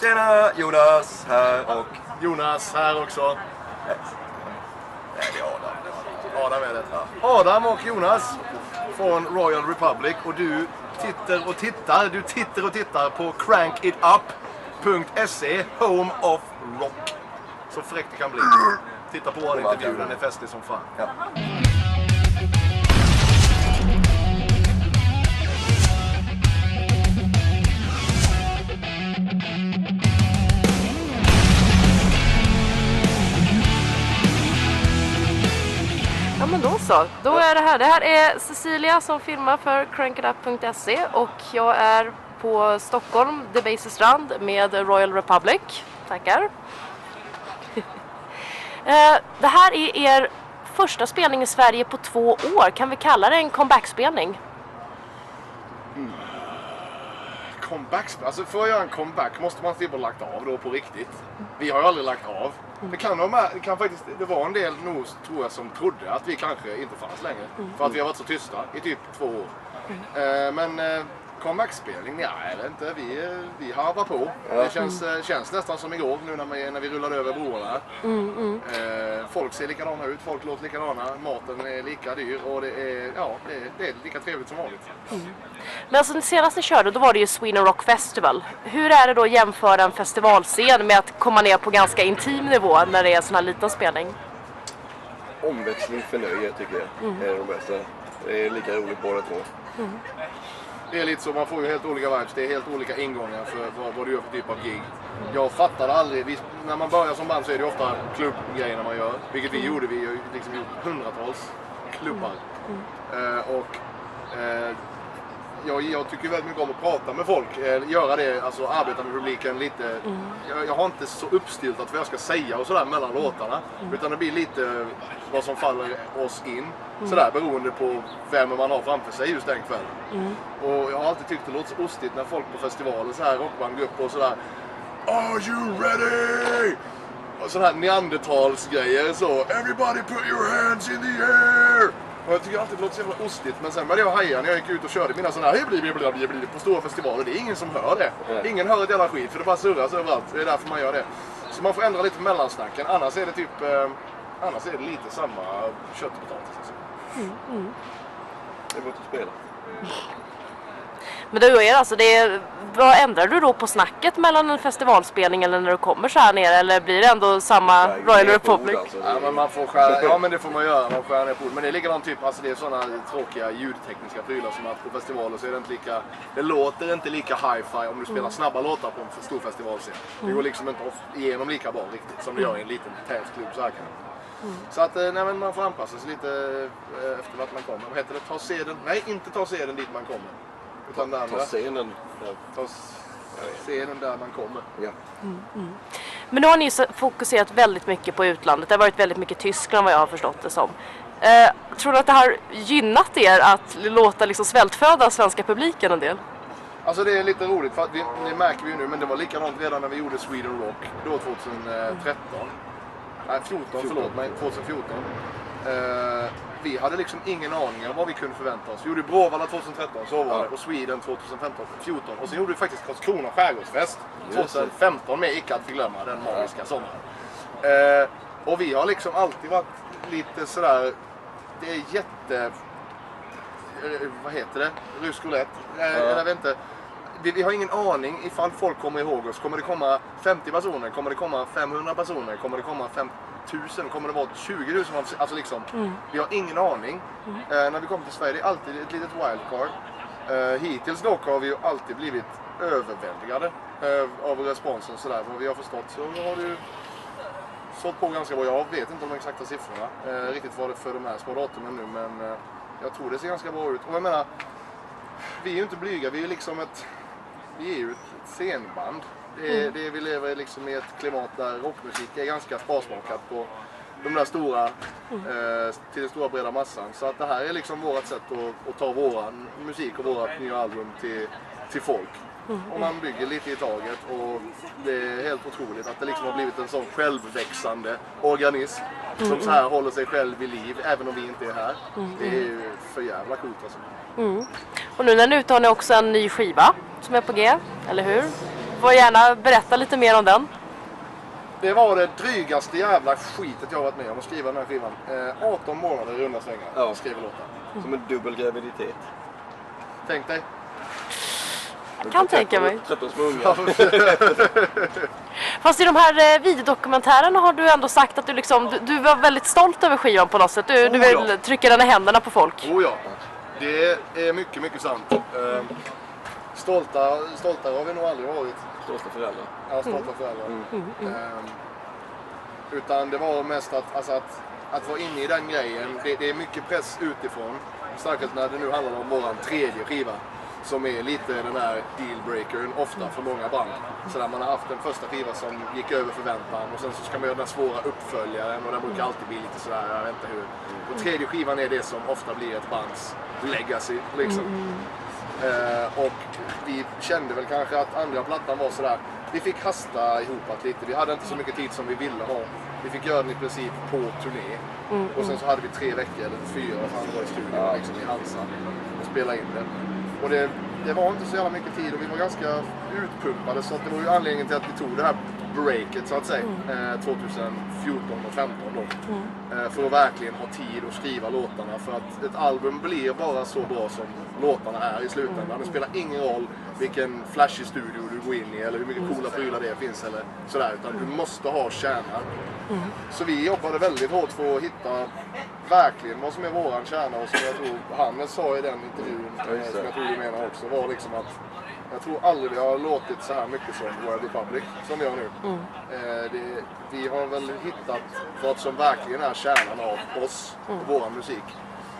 Tjena, Jonas här och... Jonas här också. Nej, det är Adam. Adam är detta. Adam och Jonas från Royal Republic och du tittar och tittar, du tittar och tittar på crankitup.se Home of Rock. Så fräckt det kan bli. Titta på vår intervju, den är festlig som fan. Ja. Så, då är det här. Det här är Cecilia som filmar för crankitup.se och jag är på Stockholm, Debaser-strand med Royal Republic. Tackar. Eh, det här är er första spelning i Sverige på två år. Kan vi kalla det en comeback-spelning? Comeback, alltså för att göra en comeback måste man typ ha lagt av då på riktigt. Vi har ju aldrig lagt av. Det kan, det kan faktiskt, det var en del nog tror jag som trodde att vi kanske inte fanns längre. För att vi har varit så tysta i typ två år. Eh, men eh, comeback-spelning, nej det är inte. Vi, vi harvar på. Det känns, eh, känns nästan som igår nu när vi, när vi rullade över broarna. Eh, folk ser likadana ut, folk låter likadana, maten är lika dyr och det är, ja, det är, det är lika trevligt som vanligt. Men alltså den senaste ni körde, då var det ju Sweden Rock Festival. Hur är det då att jämföra en festivalscen med att komma ner på ganska intim nivå när det är en sån här liten spelning? Omväxling för nöje tycker jag är det bästa. Det är lika roligt båda två. Det är lite så, man får ju helt olika vibes. Det är helt olika ingångar för vad, vad du gör för typ av gig. Jag fattade aldrig, vi, när man börjar som band så är det ju ofta klubbgrejerna man gör. Vilket vi gjorde, vi har ju liksom gjort hundratals klubbar. Eh, och eh, jag, jag tycker väldigt mycket om att prata med folk, eh, göra det, alltså arbeta med publiken lite. Jag, jag har inte så uppstiltat vad jag ska säga och sådär mellan låtarna. Utan det blir lite vad som faller oss in. Sådär beroende på vem man har framför sig just den kvällen. Och jag har alltid tyckt det låter så ostigt när folk på festivaler, så här rockband går upp och sådär Are you ready? Och sådana här neandertalsgrejer så Everybody put your hands in the air! Och jag tycker alltid det låter så jävla ostigt men sen började jag haja när jag gick ut och körde mina sådana här bli, bli, bli, bli, bli, på stora festivaler. Det är ingen som hör det. Nej. Ingen hör ett jävla skit för det bara surras överallt. Det är därför man gör det. Så man får ändra lite mellansnacken. Annars är det typ eh, Annars är det lite samma kött och potatis. Alltså. Det är bara att spela. Men du är alltså, det är, vad ändrar du då på snacket mellan en festivalspelning eller när du kommer så här nere? Eller blir det ändå samma Nej, Royal ord, Republic? alltså. Ja men man får skära, ja men det får man göra, man skär ner på ord. Men det är likadant typ, alltså det är sådana tråkiga ljudtekniska prylar som att på festivaler så är det inte lika, det låter inte lika hi-fi om du spelar snabba låtar på en stor festivalscen. Det går liksom inte igenom lika bra riktigt som det gör i en liten tät klubb så här kanske. Så att eh, nej, men man får anpassa sig lite eh, efter vart man kommer. Vad heter det? Ta seden, nej inte ta seden dit man kommer. Utan det andra. Ta scenen. Ta scenen där man kommer. Ja. Men nu har ni fokuserat väldigt mycket på utlandet. Det har varit väldigt mycket Tyskland vad jag har förstått det som. Eh, tror du att det har gynnat er att låta liksom svältföda svenska publiken en del? Alltså det är lite roligt för att vi, det märker vi ju nu men det var likadant redan när vi gjorde Sweden Rock då 2013. Nej 14, förlåt mig, 2014. Eh, vi hade liksom ingen aning om vad vi kunde förvänta oss. Vi gjorde Bråvalla 2013, så var det. Och Sweden 2015, 14. Och sen gjorde vi faktiskt Karlskrona skärgårdsfest Just det. 2015 med Icke att förglömma, den magiska sommaren. Eh, och vi har liksom alltid varit lite sådär, det är jätte eh, vad heter det? Rysk roulette? Eh, Jag vet inte. Vi, vi har ingen aning ifall folk kommer ihåg oss. Kommer det komma 50 personer? Kommer det komma 500 personer? Kommer det komma 5000? Kommer det vara 20 000? Alltså liksom, vi har ingen aning. Eh, när vi kommer till Sverige, det är alltid ett litet wildcard. Eh, hittills dock har vi ju alltid blivit överväldigade eh, av responsen sådär. Vad vi har förstått så har det ju sålt på ganska bra. Jag vet inte de exakta siffrorna eh, riktigt vad det för de här små datumen nu men eh, jag tror det ser ganska bra ut. Och jag menar, vi är ju inte blyga. Vi är ju liksom ett, vi är ju ett scenband. Det, är, det vi lever liksom i ett klimat där rockmusik är ganska sparsmakat på de där stora, eh, till den stora breda massan. Så att det här är liksom vårt sätt att, att ta våran musik och vårat nya album till, till folk. Och man bygger lite i taget och det är helt otroligt att det liksom har blivit en sån självväxande organism som så här håller sig själv vid liv även om vi inte är här. Det är ju för jävla coolt alltså. Och nu när ni är ute har ni också en ny skiva som är på G, eller hur? Får gärna berätta lite mer om den. Det var det drygaste jävla skitet jag har varit med om att skriva den här skivan. Eh, 18 månader i runda slängar. Ja. Skriva låtar. Som en dubbel graviditet. Tänk dig. Kan tänka mig. 13 små ungar. Fast i de här eh, videodokumentärerna har du ändå sagt att du liksom, du, du var väldigt stolt över skivan på något sätt. Du, du Oh, vill ja. trycka den i händerna på folk. Oh ja. Det är mycket, mycket sant. Eh, stolta, stolta har vi nog aldrig varit. Största föräldrar. Ja, stolta föräldrar. Ehm, utan det var mest att, alltså att, att vara inne i den grejen. Det, det är mycket press utifrån. Särskilt när det nu handlar om våran tredje skiva. Som är lite den här dealbreakern ofta för många band. Så där man har haft en första skiva som gick över förväntan och sen så ska man göra den svåra uppföljaren och den brukar alltid bli lite sådär, jag vet inte hur. Och tredje skivan är det som ofta blir ett bands legacy liksom. Eh, och vi kände väl kanske att andra plattan var sådär. Vi fick hasta ihop att lite. Vi hade inte så mycket tid som vi ville ha. Vi fick göra den i princip på turné. Och sen så hade vi tre veckor eller fyra fan det var i studion liksom, i Hansa och spela in det. Och det, det var inte så jävla mycket tid och vi var ganska utpumpade så att det var ju anledningen till att vi tog det här breaket så att säga. Eh, 2014 och 2015 då. Eh, för att verkligen ha tid att skriva låtarna. För att ett album blir bara så bra som låtarna är i slutändan. Det spelar ingen roll vilken flashig studio du går in i eller hur mycket coola prylar det finns eller sådär. Utan du måste ha kärnan. Så vi jobbade väldigt hårt för att hitta verkligen vad som är våran kärna och som jag tror Hannes sa i den intervjun, eh, det. som jag tror du menar också, var liksom att jag tror aldrig vi har låtit så här mycket som World Republic som vi gör nu. Eh, det, vi har väl hittat vad som verkligen är kärnan av oss och vår musik.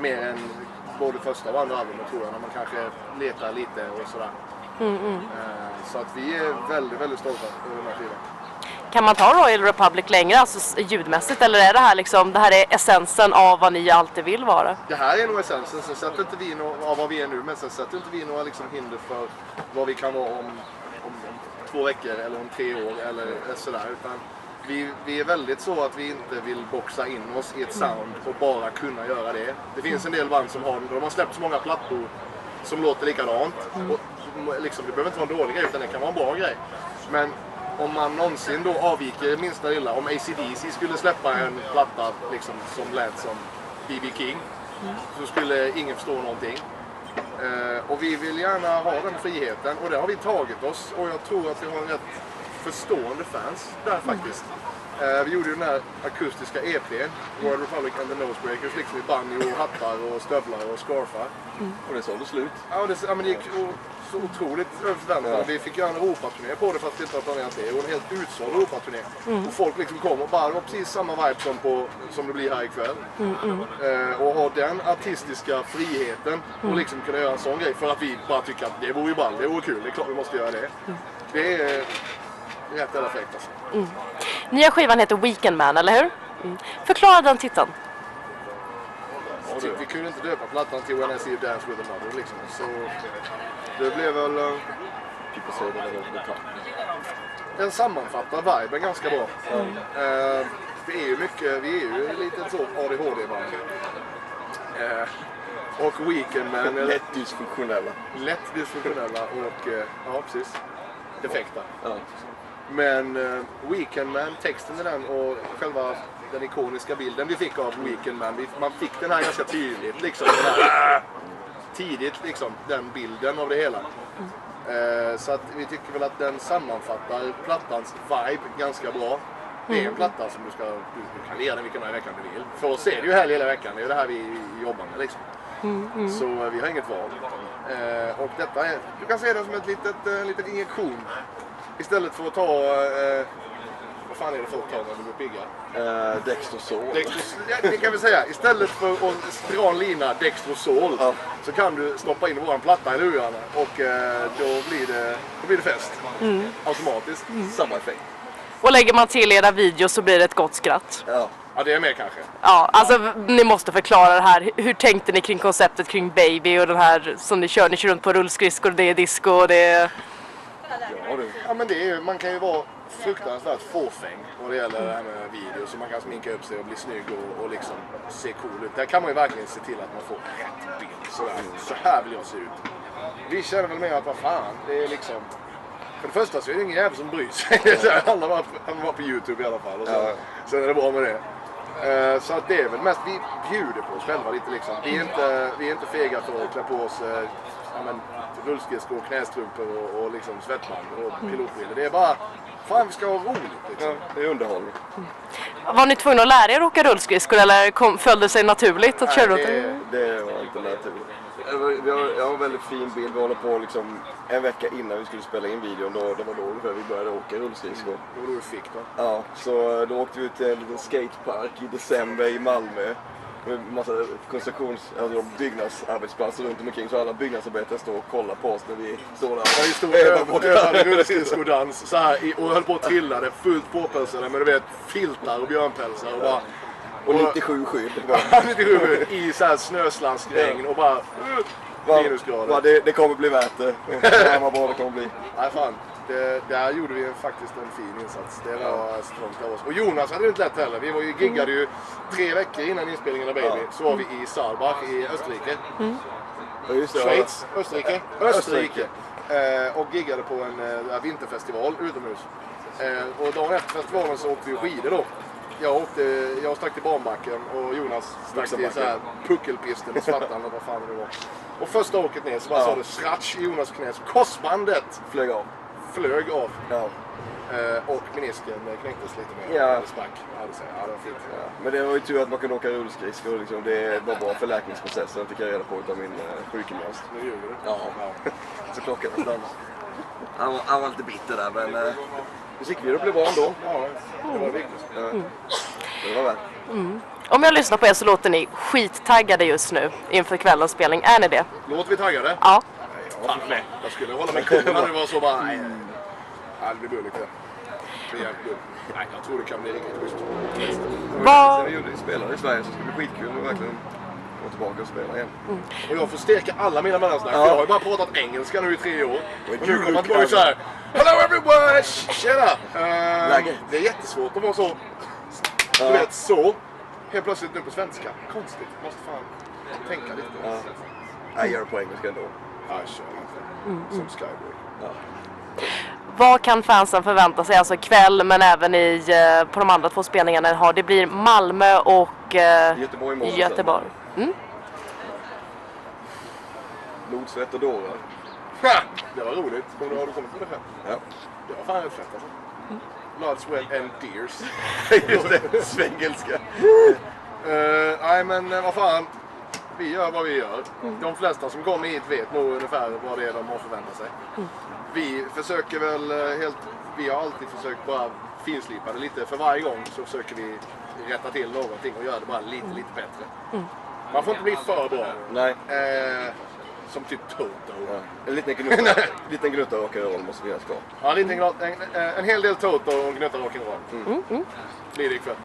Mer än både första och andra albumet tror jag, när man kanske letar lite och sådär. Eh, så att vi är väldigt, väldigt stolta över den här skivan. Kan man ta Royal Republic längre, alltså ljudmässigt, eller är det här liksom, det här är essensen av vad ni alltid vill vara? Det här är nog essensen. Sen sätter inte vi några, av vad vi är nu, men sen sätter inte vi några liksom hinder för vad vi kan vara om, om, om två veckor eller om tre år eller sådär. Utan vi, vi är väldigt så att vi inte vill boxa in oss i ett sound och bara kunna göra det. Det finns en del band som har, de har släppt så många plattor som låter likadant. Och, liksom, det behöver inte vara en dålig grej utan det kan vara en bra grej. Men om man någonsin då avviker minsta lilla, om ACDC skulle släppa en platta liksom, som lät som B.B. King så skulle ingen förstå någonting. Eh, och vi vill gärna ha den friheten och det har vi tagit oss och jag tror att vi har en rätt förstående fans där faktiskt. Eh, vi gjorde ju den här akustiska EPn, World Republic and the Nosebreakers, liksom i banjo, och hattar och stövlar och scarfar. Och det sålde slut. Ja, det, ja, men det gick så otroligt över förväntan. Ja. Vi fick göra en Europaturné på det fast vi inte har planerat det. Och en helt utsåld Europaturné. Och folk liksom kom och bara, det var precis samma vibe som, på, som det blir här ikväll. Eh, och ha den artistiska friheten och liksom kunna göra en sån grej för att vi bara tycker att det vore ju ball, det vore kul, det är klart vi måste göra det. Det är rätt jävla fräckt alltså. Nya skivan heter Weekend Man, eller hur? Mm. Förklara den titeln. Vi, kunde inte döpa plattan till When I See You Dance With A Mother liksom. Så det blev väl... top. Den sammanfattar viben ganska bra. Eh, vi är ju mycket, vi är ju lite så ADHD-band. Eh, och Weekend Man är Lätt dysfunktionella. lätt dysfunktionella och eh, ja precis, defekta. Ja. Men uh, Weekend Man, texten i den och själva den ikoniska bilden vi fick av Weekend Man, vi, man fick den här ganska tydligt liksom. Den här, tidigt liksom, den bilden av det hela. Uh, så att vi tycker väl att den sammanfattar plattans vibe ganska bra. Det är en platta som du ska, du, du kan lira den vilken dag i veckan du vill. För oss är det ju helg hela veckan, det är ju det här vi jobbar med liksom. Så eh, vi har inget val. Eh, och detta är, du kan se den som ett litet, en liten injektion. Istället för att ta, eh, vad fan är det folk tar när de blir pigga? Uh, Dextrosol. Dextros, ja, det kan vi säga. Istället för att dra en lina Dextrosol Ja. så kan du stoppa in våran platta i lurarna och eh, då, blir det, då blir det fest. Automatiskt. Samma effekt. Och lägger man till era videos så blir det ett gott skratt. Ja. Ja, det är mer kanske. Ja, alltså v- ni måste förklara det här. Hur tänkte ni kring konceptet kring Baby och den här som ni kör? Ni kör runt på rullskridskor och det är disco och det är... Ja du. Ja, men det är man kan ju vara fruktansvärt fåfäng vad det gäller det här med video. Så man kan sminka upp sig och bli snygg och, och liksom se cool ut. Där kan man ju verkligen se till att man får rätt bild. Sådär. Så här vill jag se ut. Vi känner väl mer att vad fan, det är liksom... För det första så är det ingen jävel som bryr sig. Alla var, var på Youtube i alla fall. Och så, Ja. Sen är det bra med det. Eh, Så att det är väl mest, vi bjuder på oss själva lite liksom. Vi är inte, vi är inte fega för att klä på oss eh, ja, men, rullskridskor, knästrumpor och, och liksom svettband och pilotbrillor. Det är bara, fan vi ska ha roligt liksom. Ja, det är underhållning. Var ni tvungna att lära er att åka rullskridskor eller kom, föll det sig naturligt att köra runt? det, Det var inte naturligt. Vi har, jag har en väldigt fin bild. Vi håller på liksom en vecka innan vi skulle spela in videon. Då, det var då ungefär vi började åka rullskridskor. det var då vi fick då. Ja, så då åkte vi ut till en liten skatepark i december i Malmö. Massa konstruktions, alltså byggnadsarbetsplatser runt omkring så alla byggnadsarbetare står och kollar på oss när vi står där. Ja, vi stod på övade rullskridskodans så här, och höll på att trilla. Det fullt påpälsade med du vet filtar och björnpälsar och bara... Och 97 skydd. Lite huvud i så här snöslaskregn och bara... Minusgrader. va, det, det kommer bli värt det. Fan vad bra det kommer bli. Nej fan, det, där gjorde vi faktiskt en fin insats. Det var strångt av oss. Och Jonas hade det inte lätt heller. Vi var ju, giggade ju tre veckor innan inspelningen av Baby. Ja. Så var vi i Saalbach i Österrike. Ja. Schweiz, Österrike, Österrike. Österrike. Eh, och giggade på en eh, vinterfestival utomhus. Eh, och dagen efter festivalen så åkte vi skidor då. Jag, åkte, jag stack till banbacken och Jonas stack till så här puckelpisten i Svartan eller vad fan det var. Och första åket ner så bara Ja. sa det scratch i Jonas knä. Så korsbandet Flög av. flög av. Ja. Eh, och menisken knäcktes lite mer. Ja. Eller sprack. Ja, det, ja, var fint. Ja. Men det var ju tur att man kunde åka rullskridskor. Liksom. Det var bra för läkningsprocessen fick jag reda på utav min eh, sjukgymnast. Nu ljuger du. Ja. Så klockan var. Han, var- han var lite bitter där men eh, musikvideon blev bra ändå. Ja, det var viktigaste. Ja. Det var värt. Om jag lyssnar på er så låter ni skittaggade just nu inför kvällens spelning. Är ni det? Låter vi taggade? Ja. Fan, nej. Jag skulle hålla mig cool när det var så bara... Nej, nej, det blir bulligt det. Det. Nej, jag tror det kan bli riktigt schysst. Sen Vad, vi gjorde vi spelade i Sverige så det ska bli skitkul att verkligen gå tillbaka och spela igen. Och jag får steka alla mina mellansnack. Ja. Jag har ju bara pratat engelska nu i tre år. Och nu kommer du tillbaka kan- så här. Hello everyone! Tjena! Läget? det är jättesvårt att vara så... Du vet, så. Helt plötsligt nu på svenska. Konstigt. Måste fan tänka lite. Ja. Jag gör det på engelska ändå. Ja, kör. Som Skyboy. Ja. vad kan fansen förvänta sig alltså ikväll men även i, eh, på de andra två spelningarna ni har? Det blir Malmö och eh, Göteborg imorgon. Göteborg. Mm. Blod, svett och dårar. Det var roligt. Kommer du, har du kommit på det själv? Ja. Det var fan rätt fett alltså. Blood, sweat and tears. Just det, svengelska. Eh, Nej men eh, vad fan. Vi gör vad vi gör. De flesta som kommer hit vet nog ungefär vad det är de har förväntat sig. Vi försöker väl eh, helt... Vi har alltid försökt bara finslipa det lite. För varje gång så försöker vi rätta till någonting och göra det bara lite, lite bättre. Man får inte bli för bra. Nej. Eh, som typ Toto. Ja. En liten gnutta, liten gnutta rock'n'roll måste finnas kvar. Ja, en, liten, en, en, en hel del Toto och en gnutta rock'n'roll. Blir det ikväll.